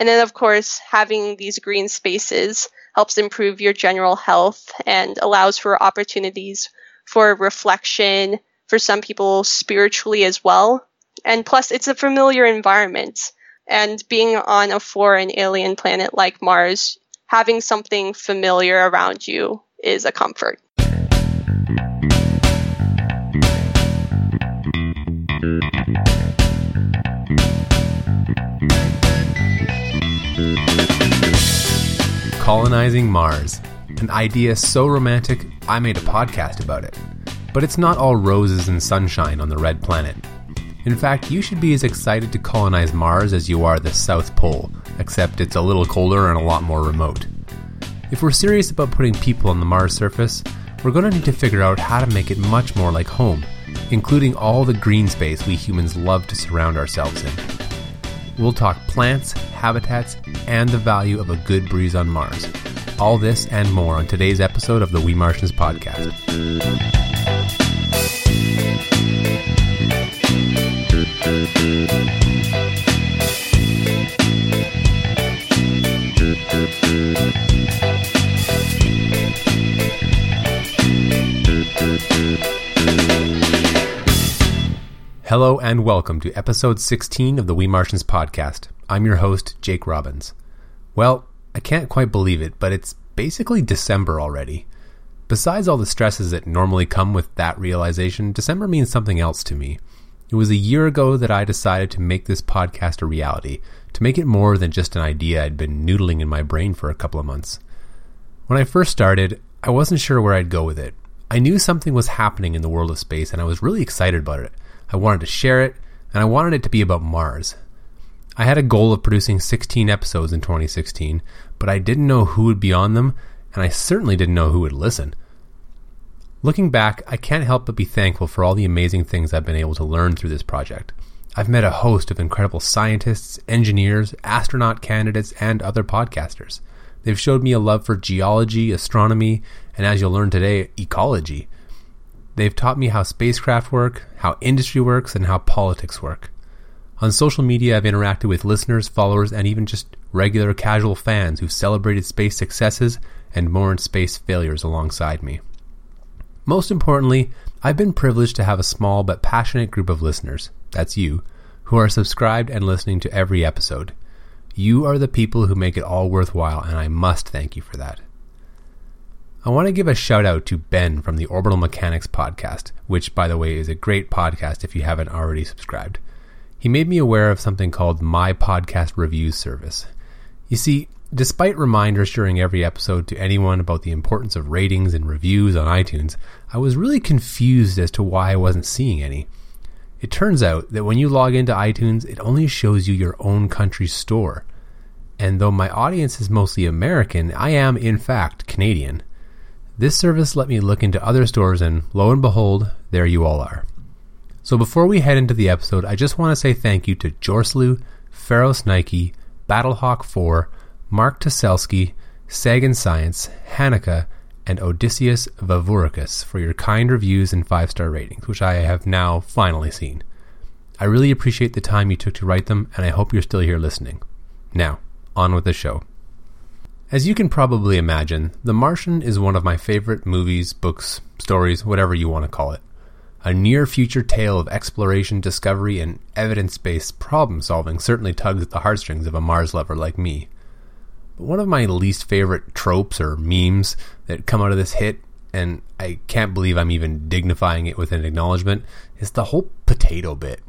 And then, of course, having these green spaces helps improve your general health and allows for opportunities for reflection, for some people spiritually as well. And plus, it's a familiar environment. And being on a foreign alien planet like Mars, having something familiar around you is a comfort. Colonizing Mars. An idea so romantic, I made a podcast about it. But it's not all roses and sunshine on the red planet. In fact, you should be as excited to colonize Mars as you are the South Pole, except it's a little colder and a lot more remote. If we're serious about putting people on the Mars surface, we're going to need to figure out how to make it much more like home, including all the green space we humans love to surround ourselves in. We'll talk plants, habitats, and the value of a good breeze on Mars. All this and more on today's episode of the We Martians podcast. Hello and welcome to episode 16 of the We Martians podcast. I'm your host, Jake Robbins. Well, I can't quite believe it, but it's basically December already. Besides all the stresses that normally come with that realization, December means something else to me. It was a year ago that I decided to make this podcast a reality, to make it more than just an idea I'd been noodling in my brain for a couple of months. When I first started, I wasn't sure where I'd go with it. I knew something was happening in the world of space and I was really excited about it. I wanted to share it, and I wanted it to be about Mars. I had a goal of producing 16 episodes in 2016, but I didn't know who would be on them, and I certainly didn't know who would listen. Looking back, I can't help but be thankful for all the amazing things I've been able to learn through this project. I've met a host of incredible scientists, engineers, astronaut candidates, and other podcasters. They've showed me a love for geology, astronomy, and as you'll learn today, ecology. They've taught me how spacecraft work, how industry works, and how politics work. On social media, I've interacted with listeners, followers, and even just regular casual fans who've celebrated space successes and mourned space failures alongside me. Most importantly, I've been privileged to have a small but passionate group of listeners, that's you, who are subscribed and listening to every episode. You are the people who make it all worthwhile, and I must thank you for that. I want to give a shout out to Ben from the Orbital Mechanics podcast, which, by the way, is a great podcast if you haven't already subscribed. He made me aware of something called My Podcast Reviews Service. You see, despite reminders during every episode to anyone about the importance of ratings and reviews on iTunes, I was really confused as to why I wasn't seeing any. It turns out that when you log into iTunes, it only shows you your own country's store. And though my audience is mostly American, I am, in fact, Canadian. This service let me look into other stores, and lo and behold, there you all are. So before we head into the episode, I just want to say thank you to Jorslu, Pharos Nike, Battlehawk4, Mark Toselski, Sagan Science, Hanukkah, and Odysseus Vavuricus for your kind reviews and five star ratings, which I have now finally seen. I really appreciate the time you took to write them, and I hope you're still here listening. Now, on with the show. As you can probably imagine, The Martian is one of my favorite movies, books, stories, whatever you want to call it. A near future tale of exploration, discovery, and evidence based problem solving certainly tugs at the heartstrings of a Mars lover like me. But one of my least favorite tropes or memes that come out of this hit, and I can't believe I'm even dignifying it with an acknowledgement, is the whole potato bit.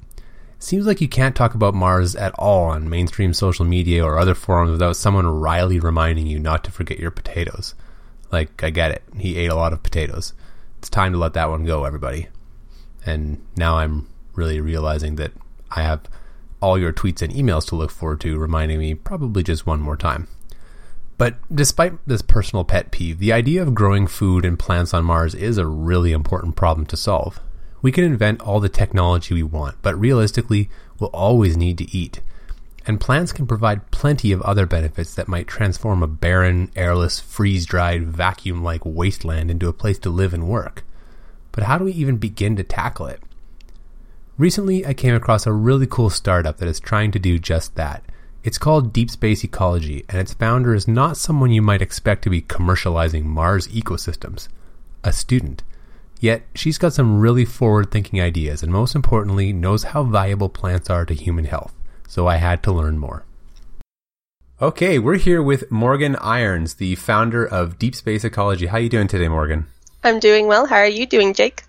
Seems like you can't talk about Mars at all on mainstream social media or other forums without someone wryly reminding you not to forget your potatoes. Like, I get it. He ate a lot of potatoes. It's time to let that one go, everybody. And now I'm really realizing that I have all your tweets and emails to look forward to, reminding me probably just one more time. But despite this personal pet peeve, the idea of growing food and plants on Mars is a really important problem to solve. We can invent all the technology we want, but realistically, we'll always need to eat. And plants can provide plenty of other benefits that might transform a barren, airless, freeze dried, vacuum like wasteland into a place to live and work. But how do we even begin to tackle it? Recently, I came across a really cool startup that is trying to do just that It's called Deep Space Ecology, and its founder is not someone you might expect to be commercializing Mars ecosystems, a student. Yet, she's got some really forward thinking ideas, and most importantly, knows how valuable plants are to human health. So I had to learn more. Okay, we're here with Morgan Irons, the founder of Deep Space Ecology. How are you doing today, Morgan? I'm doing well. How are you doing, Jake?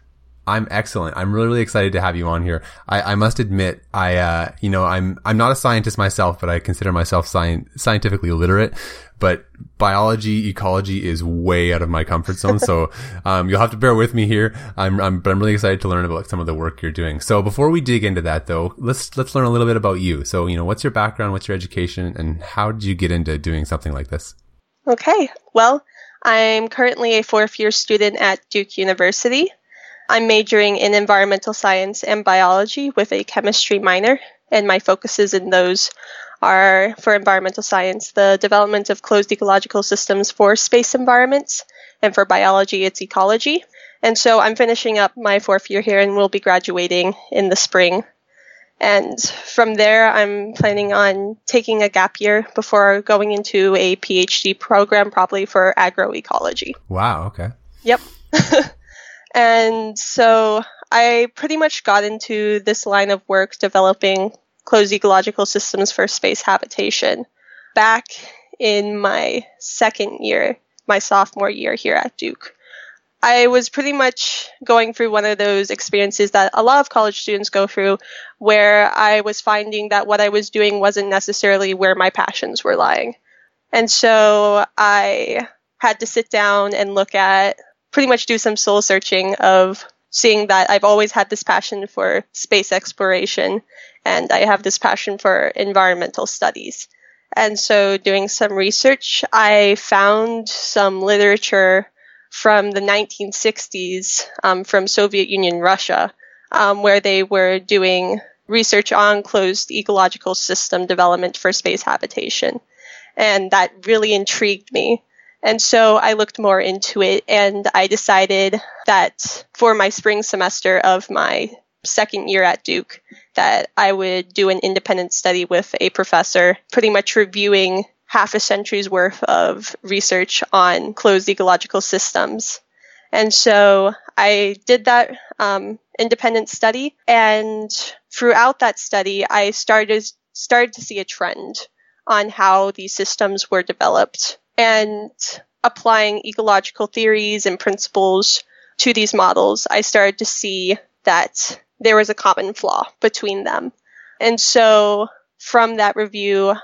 I'm excellent. I'm really, really excited to have you on here. I, I must admit, I, uh, you know, I'm, I'm not a scientist myself, but I consider myself sci- scientifically literate. But biology, ecology is way out of my comfort zone. So, um, you'll have to bear with me here. I'm, I'm, but I'm really excited to learn about some of the work you're doing. So before we dig into that though, let's, let's learn a little bit about you. So, you know, what's your background? What's your education? And how did you get into doing something like this? Okay. Well, I'm currently a fourth year student at Duke University. I'm majoring in environmental science and biology with a chemistry minor, and my focuses in those are for environmental science, the development of closed ecological systems for space environments, and for biology, it's ecology. And so I'm finishing up my fourth year here and will be graduating in the spring. And from there, I'm planning on taking a gap year before going into a PhD program, probably for agroecology. Wow, okay. Yep. And so I pretty much got into this line of work developing closed ecological systems for space habitation back in my second year, my sophomore year here at Duke. I was pretty much going through one of those experiences that a lot of college students go through where I was finding that what I was doing wasn't necessarily where my passions were lying. And so I had to sit down and look at pretty much do some soul searching of seeing that I've always had this passion for space exploration and I have this passion for environmental studies. And so doing some research, I found some literature from the 1960s um, from Soviet Union Russia, um, where they were doing research on closed ecological system development for space habitation. And that really intrigued me. And so I looked more into it and I decided that for my spring semester of my second year at Duke, that I would do an independent study with a professor, pretty much reviewing half a century's worth of research on closed ecological systems. And so I did that um, independent study, and throughout that study, I started started to see a trend on how these systems were developed and applying ecological theories and principles to these models, I started to see that there was a common flaw between them. And so from that review,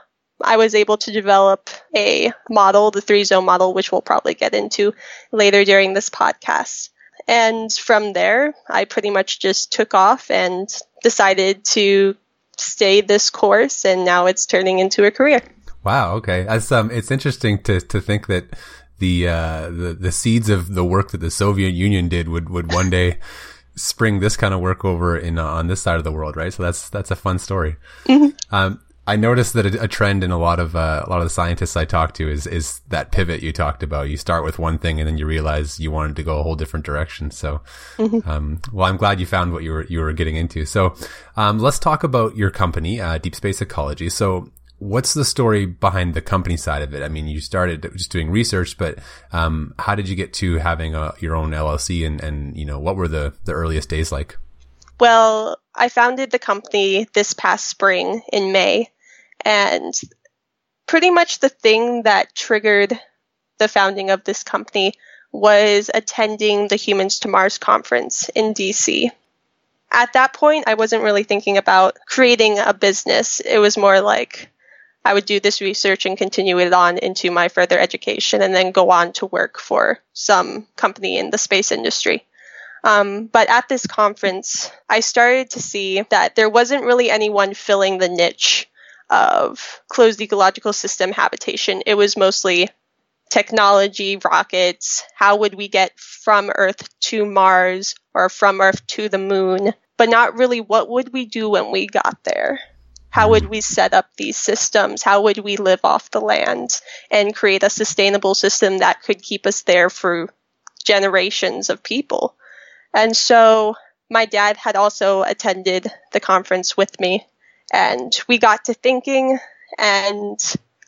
I was able to develop a model, the three zone model, which we'll probably get into later during this podcast. And from there, I pretty much just took off and decided to stay this course, and now it's turning into a career. Wow. Okay. As um, it's interesting to to think that the uh the the seeds of the work that the Soviet Union did would would one day spring this kind of work over in uh, on this side of the world, right? So that's that's a fun story. Mm-hmm. Um, I noticed that a, a, trend in a lot of uh, a lot of the scientists I talk to is is that pivot you talked about. You start with one thing and then you realize you wanted to go a whole different direction. So, mm-hmm. um, well, I'm glad you found what you were you were getting into. So, um, let's talk about your company, uh, Deep Space Ecology. So, what's the story behind the company side of it? I mean, you started just doing research, but um, how did you get to having a, your own LLC, and and you know what were the the earliest days like? Well, I founded the company this past spring in May, and pretty much the thing that triggered the founding of this company was attending the Humans to Mars conference in DC. At that point, I wasn't really thinking about creating a business. It was more like I would do this research and continue it on into my further education and then go on to work for some company in the space industry. Um, but at this conference, I started to see that there wasn't really anyone filling the niche of closed ecological system habitation. It was mostly technology, rockets, how would we get from Earth to Mars or from Earth to the moon, but not really what would we do when we got there. How would mm-hmm. we set up these systems? How would we live off the land and create a sustainable system that could keep us there for generations of people? And so my dad had also attended the conference with me and we got to thinking and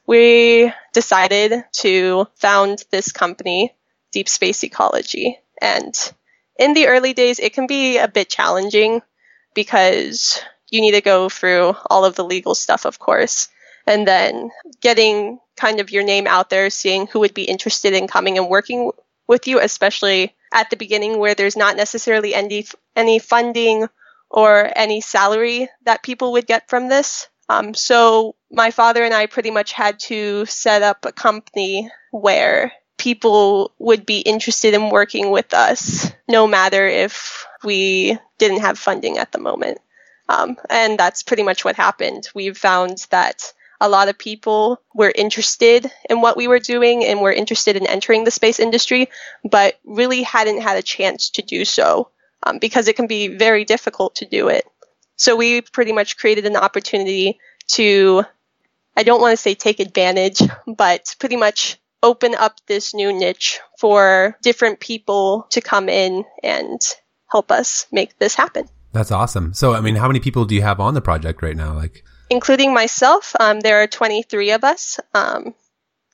we decided to found this company, Deep Space Ecology. And in the early days, it can be a bit challenging because you need to go through all of the legal stuff, of course, and then getting kind of your name out there, seeing who would be interested in coming and working with you, especially at the beginning where there's not necessarily any any funding or any salary that people would get from this. Um, so my father and I pretty much had to set up a company where people would be interested in working with us, no matter if we didn't have funding at the moment. Um, and that's pretty much what happened. We've found that a lot of people were interested in what we were doing and were interested in entering the space industry, but really hadn't had a chance to do so um, because it can be very difficult to do it. So we pretty much created an opportunity to, I don't want to say take advantage, but pretty much open up this new niche for different people to come in and help us make this happen. That's awesome. So, I mean, how many people do you have on the project right now? Like, including myself, um, there are 23 of us. Um,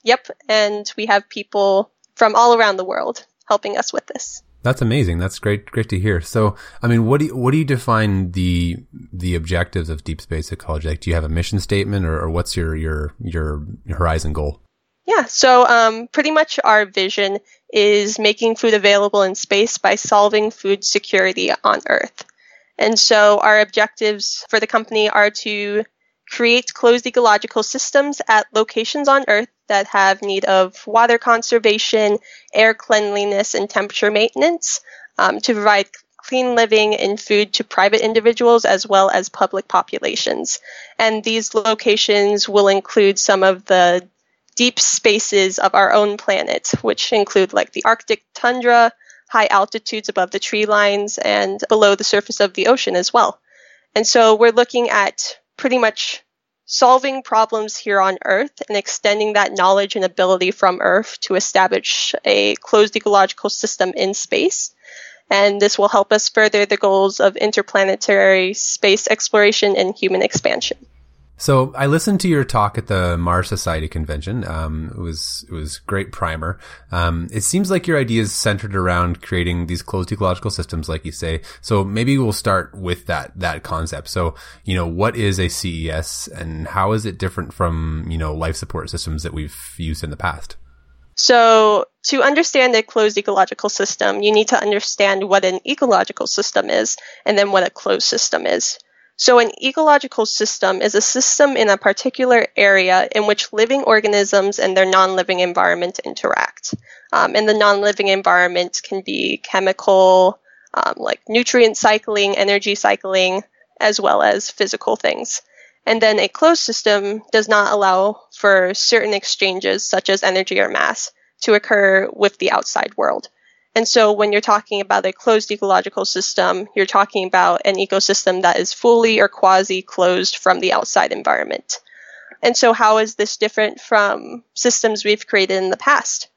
yep, and we have people from all around the world helping us with this. That's amazing. That's great. Great to hear. So, I mean, what do you, what do you define the the objectives of deep space ecology? Like, do you have a mission statement, or, or what's your your your horizon goal? Yeah. So, um, pretty much our vision is making food available in space by solving food security on Earth. And so, our objectives for the company are to create closed ecological systems at locations on Earth that have need of water conservation, air cleanliness, and temperature maintenance um, to provide clean living and food to private individuals as well as public populations. And these locations will include some of the deep spaces of our own planet, which include like the Arctic tundra, high altitudes above the tree lines, and below the surface of the ocean as well. And so we're looking at pretty much solving problems here on Earth and extending that knowledge and ability from Earth to establish a closed ecological system in space. And this will help us further the goals of interplanetary space exploration and human expansion. So I listened to your talk at the Mars Society convention. Um, it was it was great primer. Um, it seems like your idea is centered around creating these closed ecological systems, like you say. So maybe we'll start with that that concept. So you know, what is a CES, and how is it different from you know life support systems that we've used in the past? So to understand a closed ecological system, you need to understand what an ecological system is, and then what a closed system is. So, an ecological system is a system in a particular area in which living organisms and their non living environment interact. Um, and the non living environment can be chemical, um, like nutrient cycling, energy cycling, as well as physical things. And then a closed system does not allow for certain exchanges, such as energy or mass, to occur with the outside world. And so when you're talking about a closed ecological system, you're talking about an ecosystem that is fully or quasi closed from the outside environment. And so how is this different from systems we've created in the past?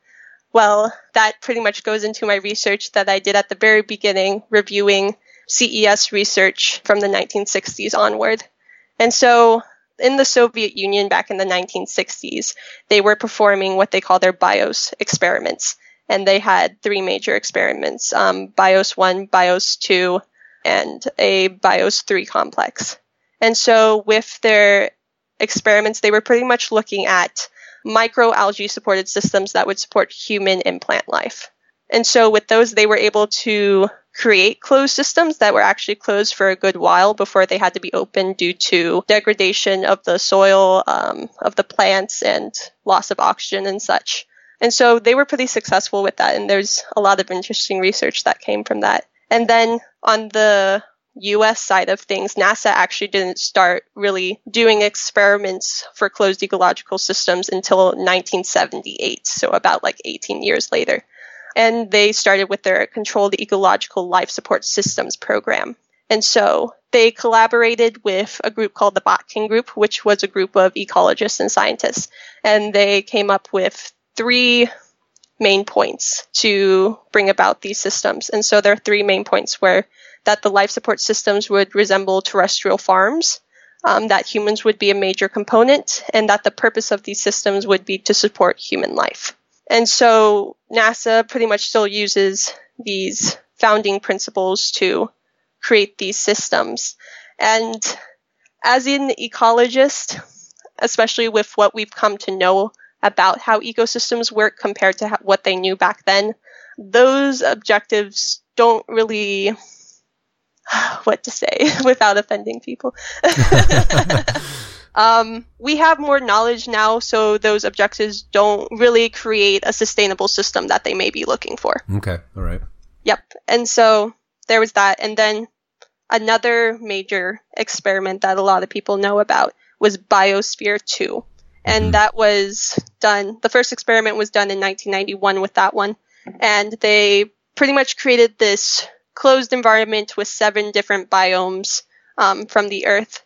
Well, that pretty much goes into my research that I did at the very beginning, reviewing CES research from the 1960s onward. And so in the Soviet Union back in the 1960s, they were performing what they call their BIOS experiments and they had three major experiments um, BIOS 1, BIOS 2, and a BIOS 3 complex. And so, with their experiments, they were pretty much looking at microalgae supported systems that would support human and plant life. And so, with those, they were able to create closed systems that were actually closed for a good while before they had to be opened due to degradation of the soil, um, of the plants, and loss of oxygen and such. And so they were pretty successful with that. And there's a lot of interesting research that came from that. And then on the US side of things, NASA actually didn't start really doing experiments for closed ecological systems until 1978, so about like 18 years later. And they started with their Controlled Ecological Life Support Systems program. And so they collaborated with a group called the Botkin Group, which was a group of ecologists and scientists. And they came up with three main points to bring about these systems. And so there are three main points where that the life support systems would resemble terrestrial farms, um, that humans would be a major component and that the purpose of these systems would be to support human life. And so NASA pretty much still uses these founding principles to create these systems. And as an ecologist, especially with what we've come to know about how ecosystems work compared to what they knew back then, those objectives don't really what to say without offending people. um, we have more knowledge now, so those objectives don't really create a sustainable system that they may be looking for. Okay, all right. Yep. And so there was that. And then another major experiment that a lot of people know about was Biosphere 2. And mm-hmm. that was done, the first experiment was done in 1991 with that one. And they pretty much created this closed environment with seven different biomes um, from the Earth.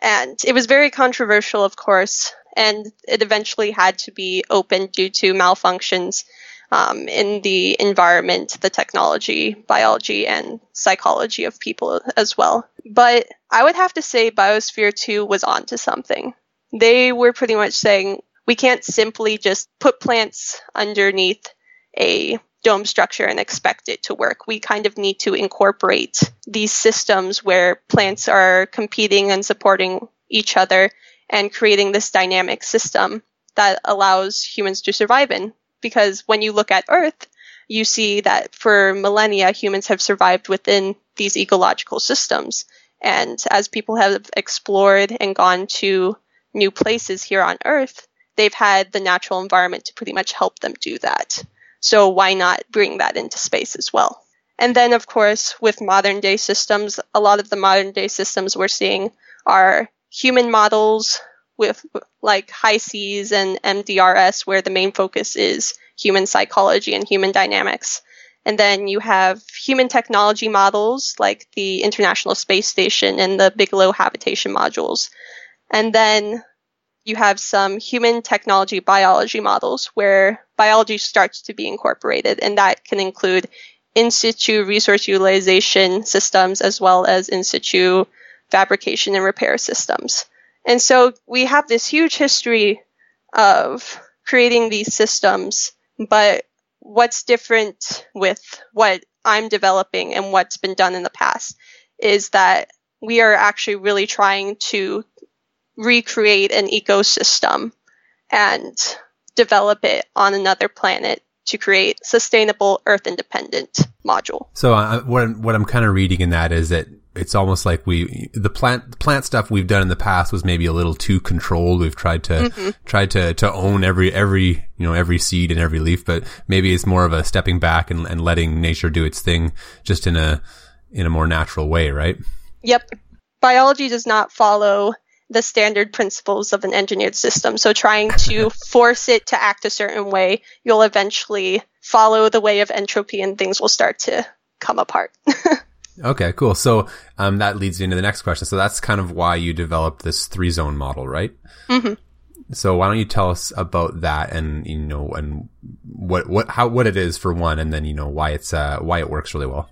And it was very controversial, of course, and it eventually had to be opened due to malfunctions um, in the environment, the technology, biology, and psychology of people as well. But I would have to say Biosphere 2 was onto something. They were pretty much saying we can't simply just put plants underneath a dome structure and expect it to work. We kind of need to incorporate these systems where plants are competing and supporting each other and creating this dynamic system that allows humans to survive in. Because when you look at Earth, you see that for millennia, humans have survived within these ecological systems. And as people have explored and gone to new places here on Earth, they've had the natural environment to pretty much help them do that. So why not bring that into space as well? And then, of course, with modern day systems, a lot of the modern day systems we're seeing are human models with like HI-SEAS and MDRS, where the main focus is human psychology and human dynamics. And then you have human technology models like the International Space Station and the Bigelow Habitation modules. And then you have some human technology biology models where biology starts to be incorporated, and that can include in situ resource utilization systems as well as in situ fabrication and repair systems. And so we have this huge history of creating these systems, but what's different with what I'm developing and what's been done in the past is that we are actually really trying to recreate an ecosystem and develop it on another planet to create sustainable Earth independent module. So uh, what I'm, what I'm kind of reading in that is that it's almost like we the plant plant stuff we've done in the past was maybe a little too controlled. We've tried to mm-hmm. tried to to own every every you know every seed and every leaf, but maybe it's more of a stepping back and, and letting nature do its thing just in a in a more natural way, right? Yep. Biology does not follow the standard principles of an engineered system. So trying to force it to act a certain way, you'll eventually follow the way of entropy and things will start to come apart. okay, cool. So um, that leads me into the next question. So that's kind of why you developed this three zone model, right? Mm-hmm. So why don't you tell us about that and you know and what what how what it is for one, and then you know why it's uh, why it works really well.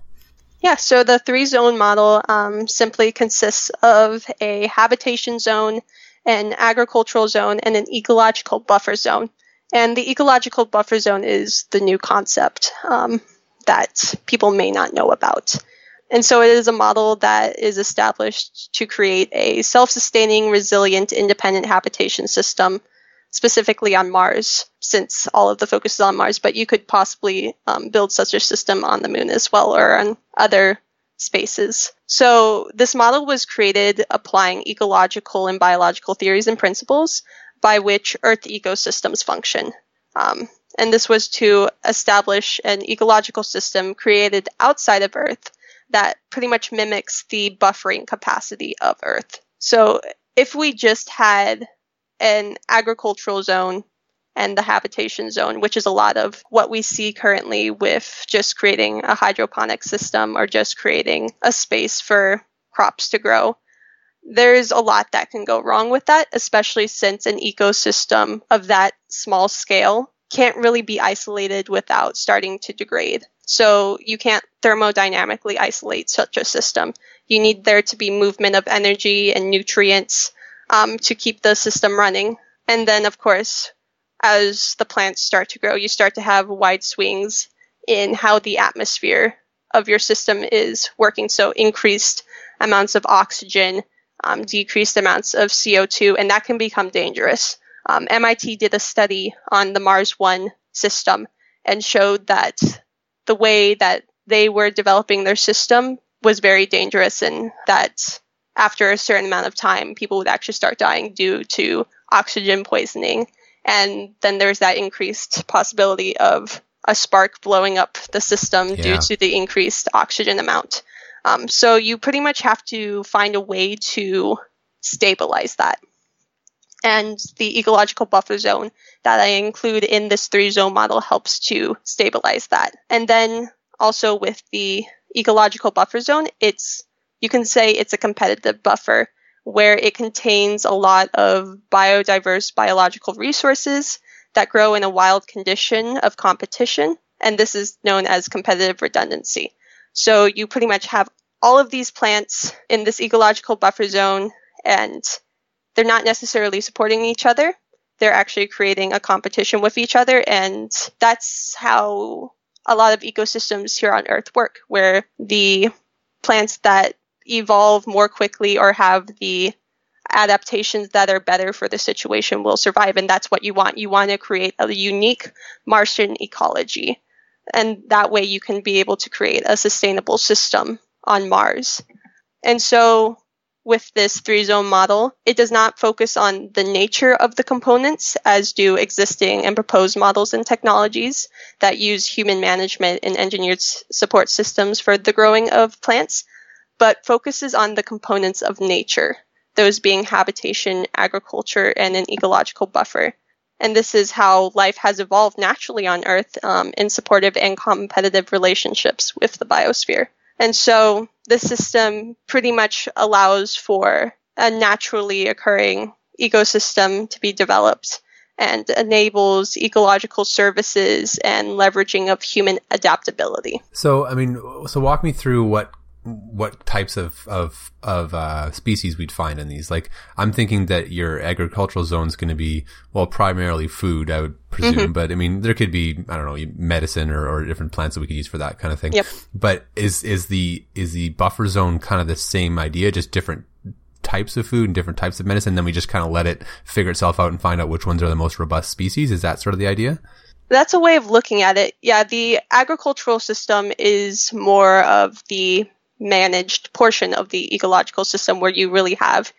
Yeah, so the three zone model um, simply consists of a habitation zone, an agricultural zone, and an ecological buffer zone. And the ecological buffer zone is the new concept um, that people may not know about. And so it is a model that is established to create a self sustaining, resilient, independent habitation system specifically on Mars, since all of the focus is on Mars, but you could possibly um, build such a system on the moon as well or on other spaces. So this model was created applying ecological and biological theories and principles by which Earth ecosystems function. Um, and this was to establish an ecological system created outside of Earth that pretty much mimics the buffering capacity of Earth. So if we just had an agricultural zone and the habitation zone, which is a lot of what we see currently with just creating a hydroponic system or just creating a space for crops to grow. There's a lot that can go wrong with that, especially since an ecosystem of that small scale can't really be isolated without starting to degrade. So you can't thermodynamically isolate such a system. You need there to be movement of energy and nutrients um, to keep the system running. And then, of course, as the plants start to grow, you start to have wide swings in how the atmosphere of your system is working. So increased amounts of oxygen, um, decreased amounts of CO2, and that can become dangerous. Um, MIT did a study on the Mars One system and showed that the way that they were developing their system was very dangerous and that after a certain amount of time, people would actually start dying due to oxygen poisoning. And then there's that increased possibility of a spark blowing up the system yeah. due to the increased oxygen amount. Um, so you pretty much have to find a way to stabilize that. And the ecological buffer zone that I include in this three zone model helps to stabilize that. And then also with the ecological buffer zone, it's you can say it's a competitive buffer where it contains a lot of biodiverse biological resources that grow in a wild condition of competition. And this is known as competitive redundancy. So you pretty much have all of these plants in this ecological buffer zone and they're not necessarily supporting each other. They're actually creating a competition with each other. And that's how a lot of ecosystems here on Earth work, where the plants that evolve more quickly or have the adaptations that are better for the situation will survive. And that's what you want. You want to create a unique Martian ecology. And that way you can be able to create a sustainable system on Mars. And so with this three zone model, it does not focus on the nature of the components as do existing and proposed models and technologies that use human management and engineered support systems for the growing of plants, but focuses on the components of nature, those being habitation, agriculture, and an ecological buffer. And this is how life has evolved naturally on Earth um, in supportive and competitive relationships with the biosphere. And so the system pretty much allows for a naturally occurring ecosystem to be developed and enables ecological services and leveraging of human adaptability. So, I mean, so walk me through what what types of of of uh, species we'd find in these. Like, I'm thinking that your agricultural zone is going to be well, primarily food, I would presume. Mm-hmm. But I mean, there could be I don't know medicine or, or different plants that we could use for that kind of thing. Yep. But is is the is the buffer zone kind of the same idea, just different types of food and different types of medicine? Then we just kind of let it figure itself out and find out which ones are the most robust species. Is that sort of the idea? That's a way of looking at it. Yeah, the agricultural system is more of the managed portion of the ecological system where you really have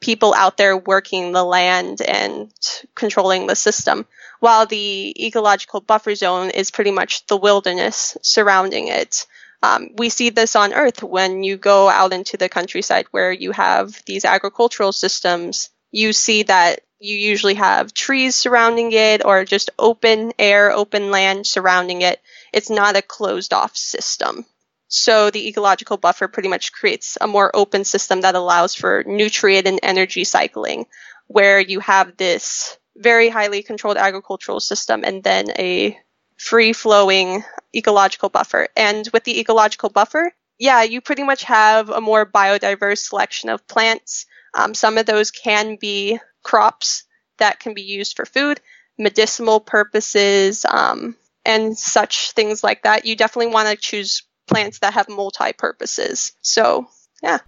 people out there working the land and controlling the system, while the ecological buffer zone is pretty much the wilderness surrounding it. Um, we see this on Earth when you go out into the countryside where you have these agricultural systems. You see that you usually have trees surrounding it or just open air, open land surrounding it. It's not a closed off system. So the ecological buffer pretty much creates a more open system that allows for nutrient and energy cycling, where you have this very highly controlled agricultural system and then a free flowing ecological buffer. And with the ecological buffer, yeah, you pretty much have a more biodiverse selection of plants. Um, some of those can be crops that can be used for food, medicinal purposes, um, and such things like that. You definitely want to choose plants that have multi purposes. So, yeah.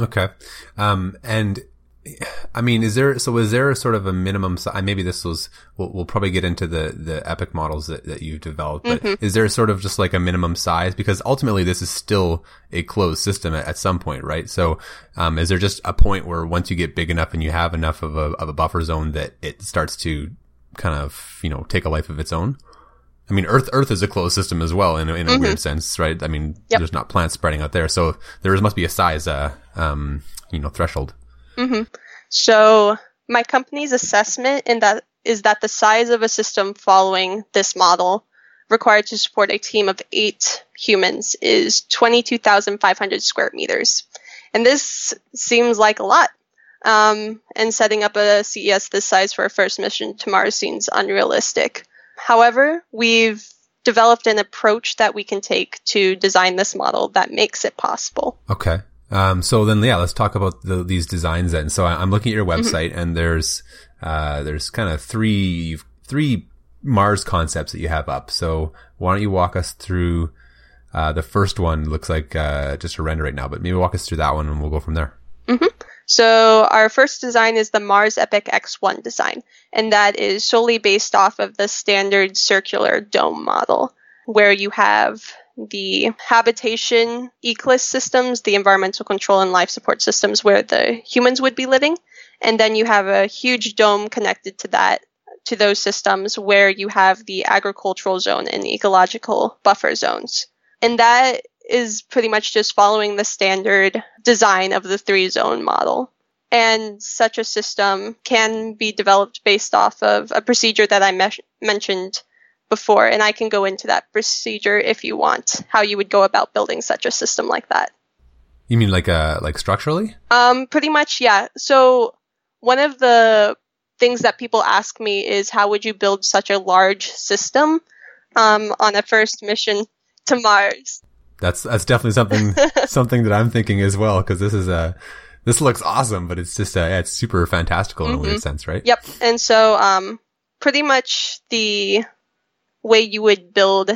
Okay. Um, and I mean, is there, so is there a sort of a minimum size? Maybe this was, we'll, we'll, probably get into the, the epic models that, that you've developed, but mm-hmm. is there sort of just like a minimum size? Because ultimately this is still a closed system at, at some point, right? So, um, is there just a point where once you get big enough and you have enough of a, of a buffer zone that it starts to kind of, you know, take a life of its own? I mean, Earth Earth is a closed system as well in, in a mm-hmm. weird sense, right? I mean, yep. there's not plants spreading out there, so there must be a size, uh, um, you know, threshold. Mm-hmm. So my company's assessment in that is that the size of a system following this model required to support a team of eight humans is 22,500 square meters. And this seems like a lot. Um, and setting up a CES this size for a first mission to Mars seems unrealistic. However, we've developed an approach that we can take to design this model that makes it possible. Okay. Um, so then, yeah, let's talk about the, these designs then. So I'm looking at your mm-hmm. website, mm-hmm. and there's uh, there's kind of three three Mars concepts that you have up. So why don't you walk us through uh, the first one? Looks like uh, just a render right now, but maybe walk us through that one, and we'll go from there. Mm-hmm. So our first design is the Mars Epic X1 design, and that is solely based off of the standard circular dome model, where you have the habitation ECLSS systems, the environmental control and life support systems where the humans would be living, and then you have a huge dome connected to that to those systems where you have the agricultural zone and ecological buffer zones. And that is pretty much just following the standard design of the three zone model. And such a system can be developed based off of a procedure that I me- mentioned before. And I can go into that procedure if you want, how you would go about building such a system like that. You mean like uh like structurally? Um pretty much yeah. So one of the things that people ask me is how would you build such a large system um, on a first mission to Mars? That's that's definitely something something that I'm thinking as well because this is a this looks awesome, but it's just a, it's super fantastical in mm-hmm. a weird mm-hmm. sense, right? Yep. And so, um, pretty much the way you would build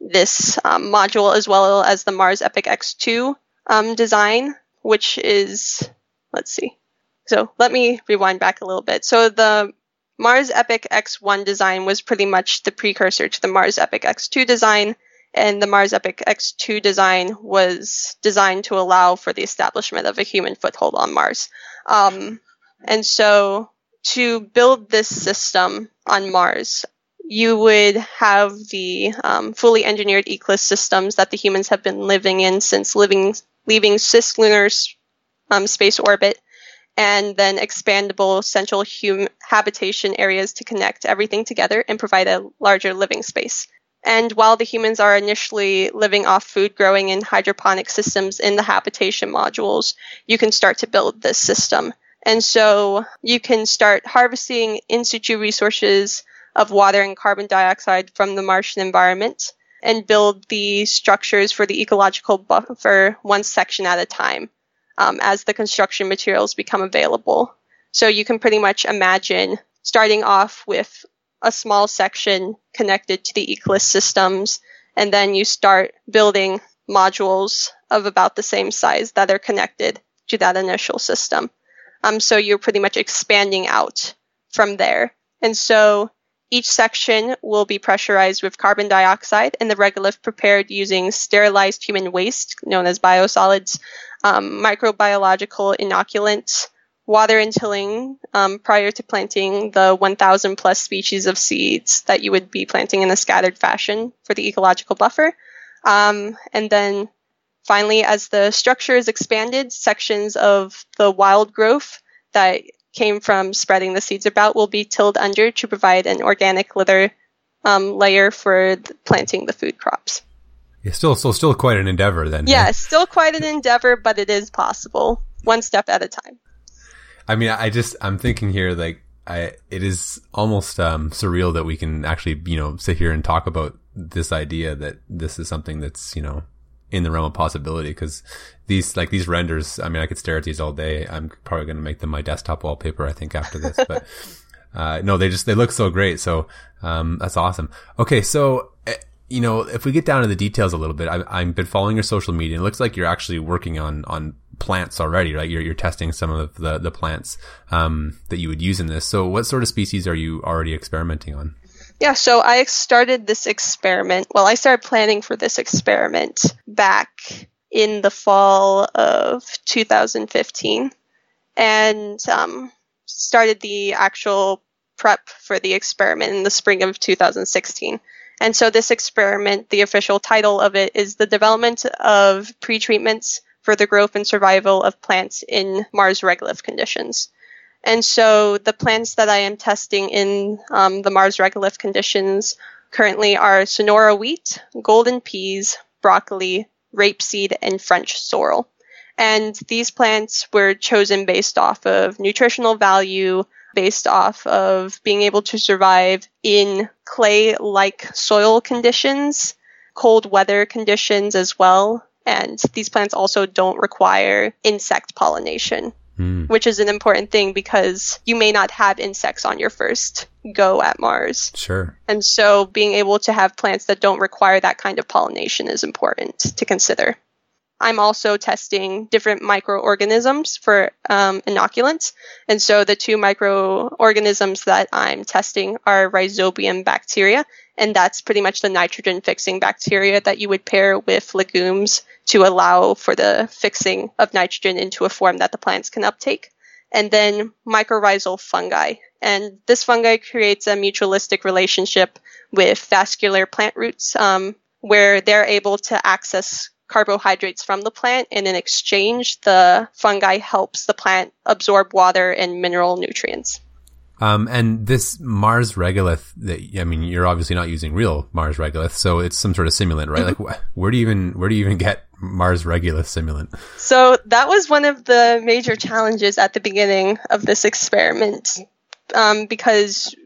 this um, module as well as the Mars Epic X2 um, design, which is let's see. So let me rewind back a little bit. So the Mars Epic X1 design was pretty much the precursor to the Mars Epic X2 design and the Mars Epic X2 design was designed to allow for the establishment of a human foothold on Mars. Um, and so to build this system on Mars, you would have the um, fully engineered ECLSS systems that the humans have been living in since living, leaving cislunar um, space orbit, and then expandable central hum- habitation areas to connect everything together and provide a larger living space. And while the humans are initially living off food growing in hydroponic systems in the habitation modules, you can start to build this system. And so you can start harvesting in situ resources of water and carbon dioxide from the Martian environment and build the structures for the ecological buffer one section at a time um, as the construction materials become available. So you can pretty much imagine starting off with a small section connected to the ECLSS systems, and then you start building modules of about the same size that are connected to that initial system. Um, so you're pretty much expanding out from there. And so each section will be pressurized with carbon dioxide and the regolith prepared using sterilized human waste known as biosolids, um, microbiological inoculants, water and tilling um, prior to planting the 1,000 plus species of seeds that you would be planting in a scattered fashion for the ecological buffer. Um, and then finally, as the structure is expanded, sections of the wild growth that came from spreading the seeds about will be tilled under to provide an organic litter um, layer for the planting the food crops. Yeah, still, still, still quite an endeavor then. Yeah, still quite an endeavor, but it is possible, one step at a time. I mean, I just I'm thinking here like I it is almost um, surreal that we can actually you know sit here and talk about this idea that this is something that's you know in the realm of possibility. Because these like these renders i mean i could stare at these all day. I'm probably going to make them my desktop wallpaper i think after this but uh, no they just they look so great. So um, that's awesome. Okay so eh, you know if we get down to the details a little bit I, i've been following your social media. And it looks like you're actually working on on plants already, right? You're, you're testing some of the, the plants, um, that you would use in this. So what sort of species are you already experimenting on? Yeah, so I started this experiment. Well, I started planning for this experiment back in the fall of 2015 and um, started the actual prep for the experiment in the spring of 2016. And so, this experiment, the official title of it is the development of pretreatments for the growth and survival of plants in Mars regolith conditions. And so the plants that I am testing in um, the Mars regolith conditions currently are Sonora wheat, golden peas, broccoli, rapeseed, and French sorrel. And these plants were chosen based off of nutritional value, based off of being able to survive in clay like soil conditions, cold weather conditions as well. And these plants also don't require insect pollination, Mm. which is an important thing because you may not have insects on your first go at Mars. Sure. And so being able to have plants that don't require that kind of pollination is important to consider. I'm also testing different microorganisms for um, inoculants. And so the two microorganisms that I'm testing are rhizobium bacteria. And that's pretty much the nitrogen fixing bacteria that you would pair with legumes to allow for the fixing of nitrogen into a form that the plants can uptake. And then mycorrhizal fungi. And this fungi creates a mutualistic relationship with vascular plant roots um, where they're able to access carbohydrates from the plant and in exchange the fungi helps the plant absorb water and mineral nutrients Um, and this Mars regolith that I mean, you're obviously not using real Mars regolith, so it's some sort of simulant, right? Like, wh- where do you even where do you even get Mars regolith simulant? so that was one of the major challenges at the beginning of this experiment um, because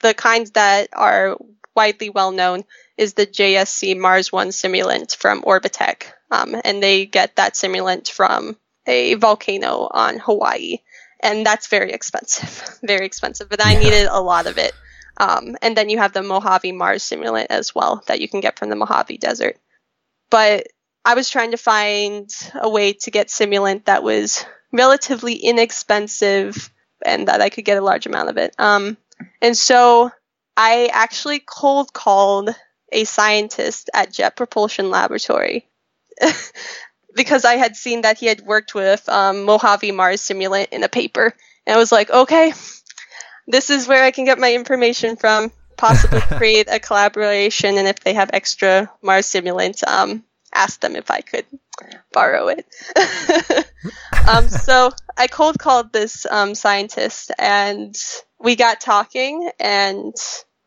the kinds that are widely well known is the JSC Mars 1 simulant from Orbitec. Um, and they get that simulant from a volcano on Hawaii. And that's very expensive, very expensive. But I Yeah. needed a lot of it. Um, and then you have the Mojave Mars simulant as well that you can get from the Mojave Desert. But I was trying to find a way to get simulant that was relatively inexpensive and that I could get a large amount of it. Um, and so I actually cold called a scientist at Jet Propulsion Laboratory because I had seen that he had worked with um, Mojave Mars simulant in a paper. And I was like, okay, this is where I can get my information from, possibly create a collaboration. And if they have extra Mars simulant, um, ask them if I could borrow it. um, so I cold called this um, scientist and we got talking and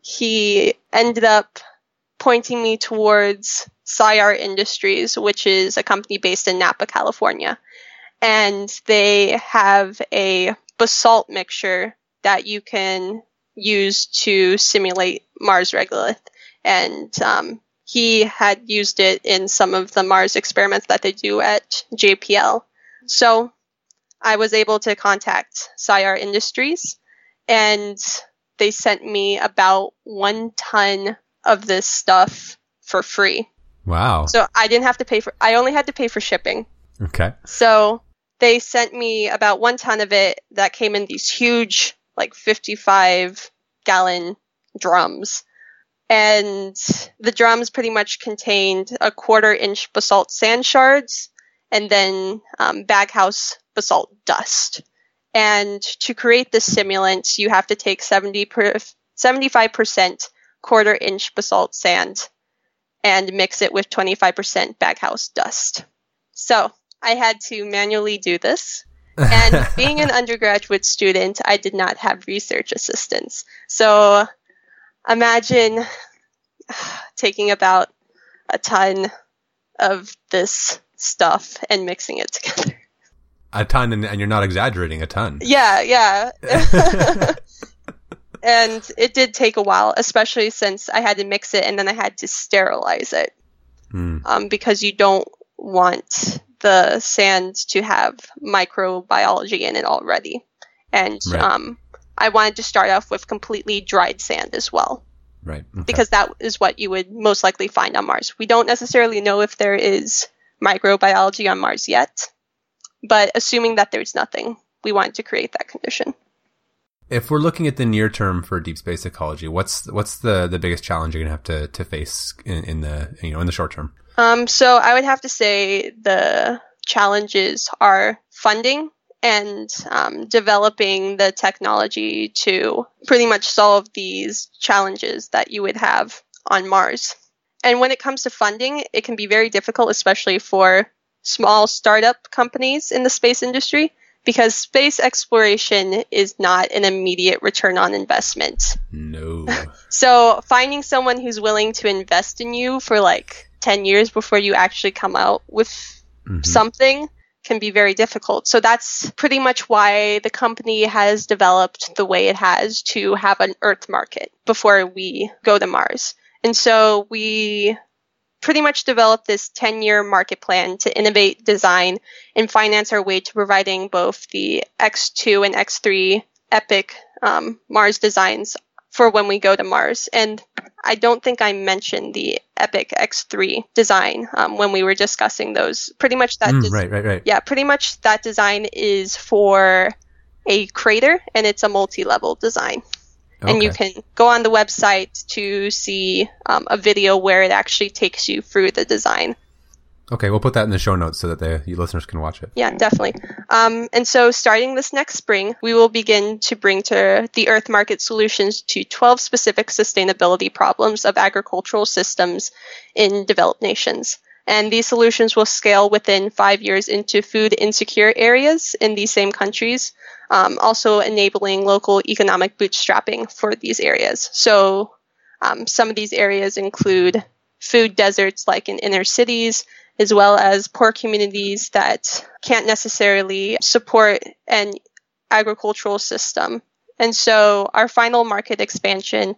he ended up pointing me towards Syar Industries, which is a company based in Napa, California. And they have a basalt mixture that you can use to simulate Mars regolith. And um, he had used it in some of the Mars experiments that they do at JPL. So I was able to contact Syar Industries, and they sent me about one ton of this stuff for free. Wow. So I didn't have to pay for. I only had to pay for shipping. Okay. So they sent me about one ton of it that came in these huge, like 55 gallon drums. And the drums pretty much contained a quarter inch basalt sand shards and then um, baghouse basalt dust. And to create this simulant, you have to take 70 per, 75% quarter inch basalt sand and mix it with 25% baghouse dust. So I had to manually do this. And being an undergraduate student, I did not have research assistants. So imagine taking about a ton of this stuff and mixing it together. a ton, and, and you're not exaggerating. A ton. Yeah, yeah. and it did take a while, especially since I had to mix it and then I had to sterilize it Hmm. um, because you don't want the sand to have microbiology in it already. And Right. um, I wanted to start off with completely dried sand as well Right. Okay. because that is what you would most likely find on Mars. We don't necessarily know if there is microbiology on Mars yet, but assuming that there's nothing, we wanted to create that condition. If we're looking at the near term for deep space ecology, what's what's the the biggest challenge you're gonna have to to face in, in the you know in the short term? Um, so I would have to say the challenges are funding and um, developing the technology to pretty much solve these challenges that you would have on Mars. And when it comes to funding, it can be very difficult, especially for small startup companies in the space industry, because space exploration is not an immediate return on investment. No. So finding someone who's willing to invest in you for like 10 years before you actually come out with Mhm. something can be very difficult. So that's pretty much why the company has developed the way it has to have an Earth market before we go to Mars. And so we pretty much developed this 10 year market plan to innovate, design, and finance our way to providing both the X2 and X3 Epic um, Mars designs for when we go to Mars. And I don't think I mentioned the Epic X3 design um, when we were discussing those. Pretty much that. Mm, des- right, right, right. Yeah, pretty much that design is for a crater and it's a multi level design. Okay. And you can go on the website to see um, a video where it actually takes you through the design. Okay, we'll put that in the show notes so that the listeners can watch it. Yeah, definitely. Um, and so, starting this next spring, we will begin to bring to the Earth market solutions to 12 specific sustainability problems of agricultural systems in developed nations. And these solutions will scale within five years into food insecure areas in these same countries, um, also enabling local economic bootstrapping for these areas. So, um, some of these areas include food deserts like in inner cities, as well as poor communities that can't necessarily support an agricultural system. And so our final market expansion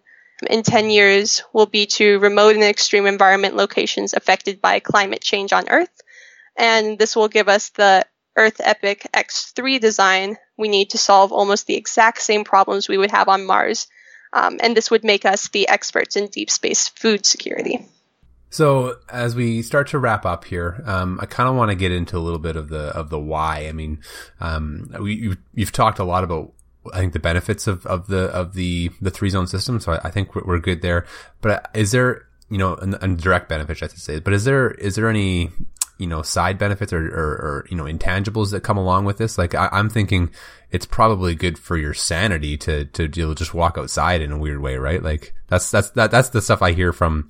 in 10 years will be to remote and extreme environment locations affected by climate change on Earth. And this will give us the Earth Epic X3 design we need to solve almost the exact same problems we would have on Mars. Um, and this would make us the experts in deep space food security. So as we start to wrap up here, um, I kind of want to get into a little bit of the of the why. I mean, um, we, you've, you've, talked a lot about I think the benefits of, of the of the the three zone system, so I, I think we're, we're, good there. But uh, is there you know a, direct benefits, I should say? But is there is there any you know side benefits or, or, or you know intangibles that come along with this? Like I, I'm thinking it's probably good for your sanity to to just walk outside in a weird way, right? Like that's that's that that's the stuff I hear from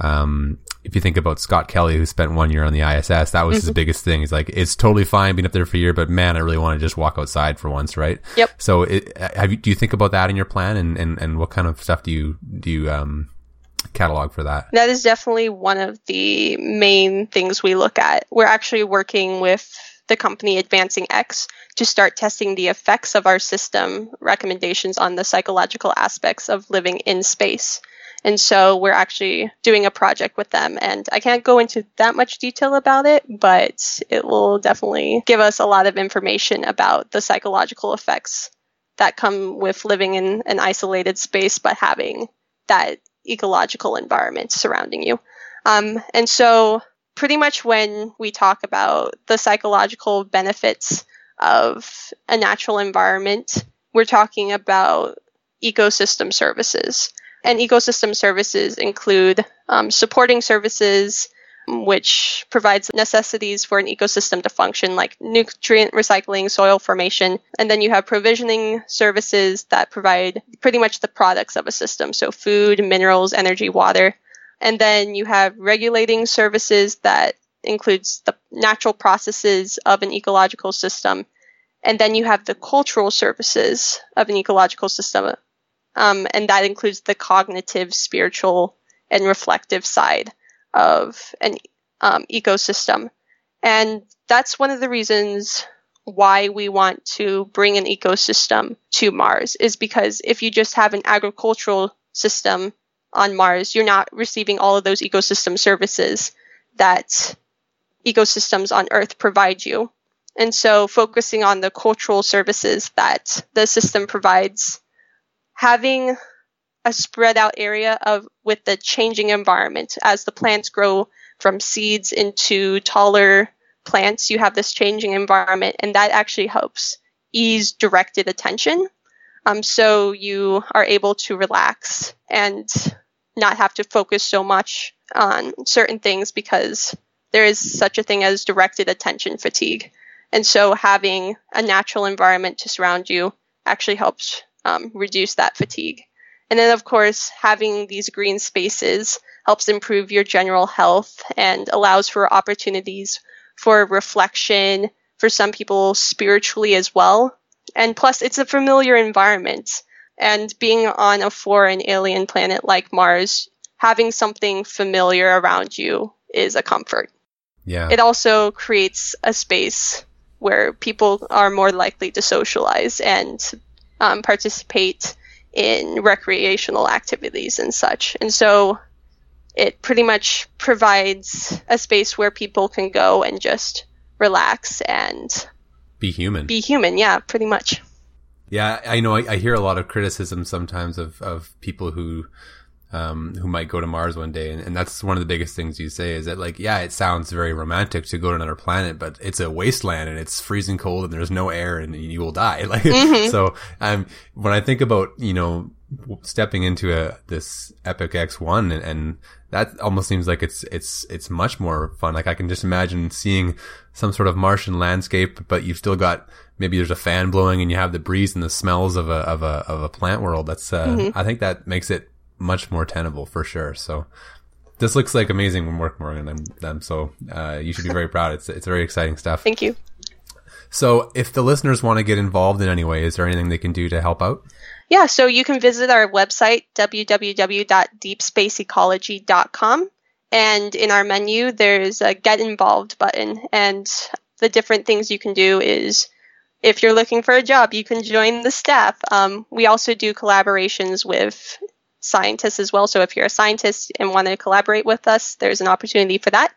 um, if you think about Scott Kelly, who spent one year on the ISS, that was his mm-hmm. biggest thing. He's like, it's totally fine being up there for a year, but man, I really want to just walk outside for once, right? Yep. So, it, have you, do you think about that in your plan, and, and, and what kind of stuff do you do you um, catalog for that? That is definitely one of the main things we look at. We're actually working with the company Advancing X to start testing the effects of our system recommendations on the psychological aspects of living in space. And so we're actually doing a project with them. And I can't go into that much detail about it, but it will definitely give us a lot of information about the psychological effects that come with living in an isolated space, but having that ecological environment surrounding you. Um, and so, pretty much when we talk about the psychological benefits of a natural environment, we're talking about ecosystem services. And ecosystem services include um, supporting services, which provides necessities for an ecosystem to function, like nutrient recycling, soil formation. And then you have provisioning services that provide pretty much the products of a system. So food, minerals, energy, water. And then you have regulating services that includes the natural processes of an ecological system. And then you have the cultural services of an ecological system, um, and that includes the cognitive, spiritual, and reflective side of an um, ecosystem. And that's one of the reasons why we want to bring an ecosystem to Mars is because if you just have an agricultural system on Mars, you're not receiving all of those ecosystem services that ecosystems on Earth provide you. And so focusing on the cultural services that the system provides having a spread out area of with the changing environment. As the plants grow from seeds into taller plants you have this changing environment and that actually helps ease directed attention. Um, so you are able to relax and not have to focus so much on certain things because there is such a thing as directed attention fatigue. And so having a natural environment to surround you actually helps um, reduce that fatigue. And then, of course, having these green spaces helps improve your general health and allows for opportunities for reflection, for some people spiritually as well. And plus, it's a familiar environment. And being on a foreign alien planet like Mars, having something familiar around you is a comfort. Yeah. It also creates a space where people are more likely to socialize and um, participate in recreational activities and such. And so it pretty much provides a space where people can go and just relax and be human. Be human, yeah, pretty much. Yeah, I know. I, I hear a lot of criticism sometimes of, of people who um, who might go to Mars one day, and, and, that's one of the biggest things you say is that like, yeah, it sounds very romantic to go to another planet, but it's a wasteland and it's freezing cold and there's no air and you will die. Like, mm-hmm. so um, when I think about you know stepping into a this Epic X one and, and that almost seems like it's it's it's much more fun. Like I can just imagine seeing some sort of Martian landscape, but you've still got maybe there's a fan blowing and you have the breeze and the smells of a of a of a plant world. That's uh, mm-hmm. I think that makes it much more tenable for sure. So this looks like amazing work, Morgan. I'm, I'm so uh, you should be very proud. It's it's very exciting stuff. Thank you. So, if the listeners want to get involved in any way, is there anything they can do to help out? Yeah, so you can visit our website, www.deepspaceecology.com. And in our menu, there's a Get Involved button. And the different things you can do is if you're looking for a job, you can join the staff. Um, we also do collaborations with scientists as well. So if you're a scientist and want to collaborate with us, there's an opportunity for that.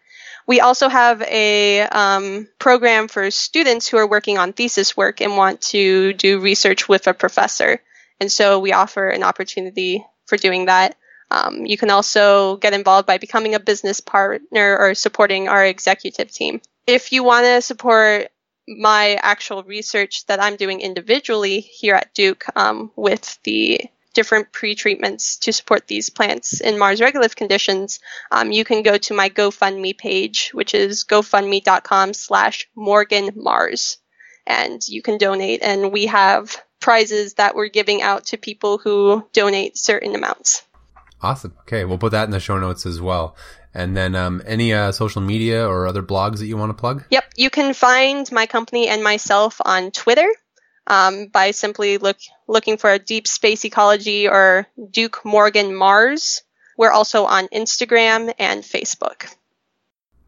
We also have a um, program for students who are working on thesis work and want to do research with a professor. And so we offer an opportunity for doing that. Um, you can also get involved by becoming a business partner or supporting our executive team. If you want to support my actual research that I'm doing individually here at Duke um, with the different pre-treatments to support these plants in Mars regolith conditions, um, you can go to my GoFundMe page, which is gofundme.com slash Morgan Mars. And you can donate. And we have prizes that we're giving out to people who donate certain amounts. Awesome. Okay, we'll put that in the show notes as well. And then um, any uh, social media or other blogs that you want to plug? Yep, you can find my company and myself on Twitter um, by simply look looking for a deep space ecology or Duke Morgan Mars. We're also on Instagram and Facebook.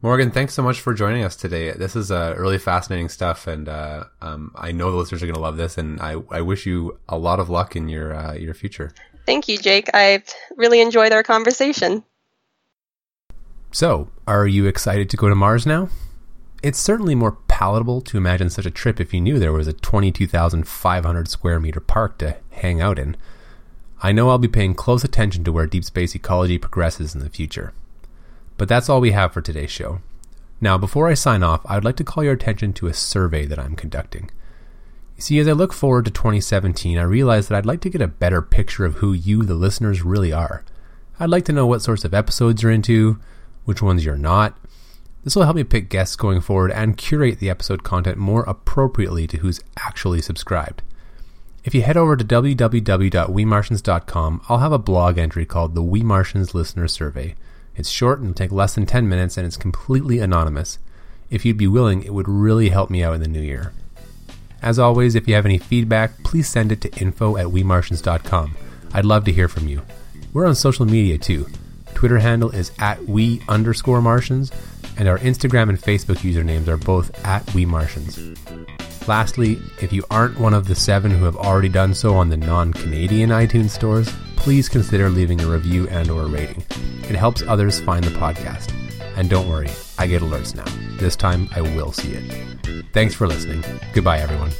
Morgan, thanks so much for joining us today. This is uh, really fascinating stuff, and uh, um, I know the listeners are going to love this. And I, I wish you a lot of luck in your uh, your future. Thank you, Jake. I've really enjoyed our conversation. So, are you excited to go to Mars now? It's certainly more palatable to imagine such a trip if you knew there was a 22,500 square meter park to hang out in. I know I'll be paying close attention to where deep space ecology progresses in the future. But that's all we have for today's show. Now, before I sign off, I would like to call your attention to a survey that I'm conducting. You see, as I look forward to 2017, I realize that I'd like to get a better picture of who you, the listeners, really are. I'd like to know what sorts of episodes you're into, which ones you're not. This will help me pick guests going forward and curate the episode content more appropriately to who's actually subscribed. If you head over to www.wemartians.com, I'll have a blog entry called the We Martians Listener Survey it's short and will take less than 10 minutes and it's completely anonymous. If you'd be willing, it would really help me out in the new year. As always, if you have any feedback, please send it to info at wemartians.com. I'd love to hear from you. We're on social media too. Twitter handle is at we underscore Martians, and our Instagram and Facebook usernames are both at we Martians. Lastly, if you aren't one of the seven who have already done so on the non-Canadian iTunes stores, please consider leaving a review and or a rating. It helps others find the podcast. And don't worry, I get alerts now. This time I will see it. Thanks for listening. Goodbye everyone.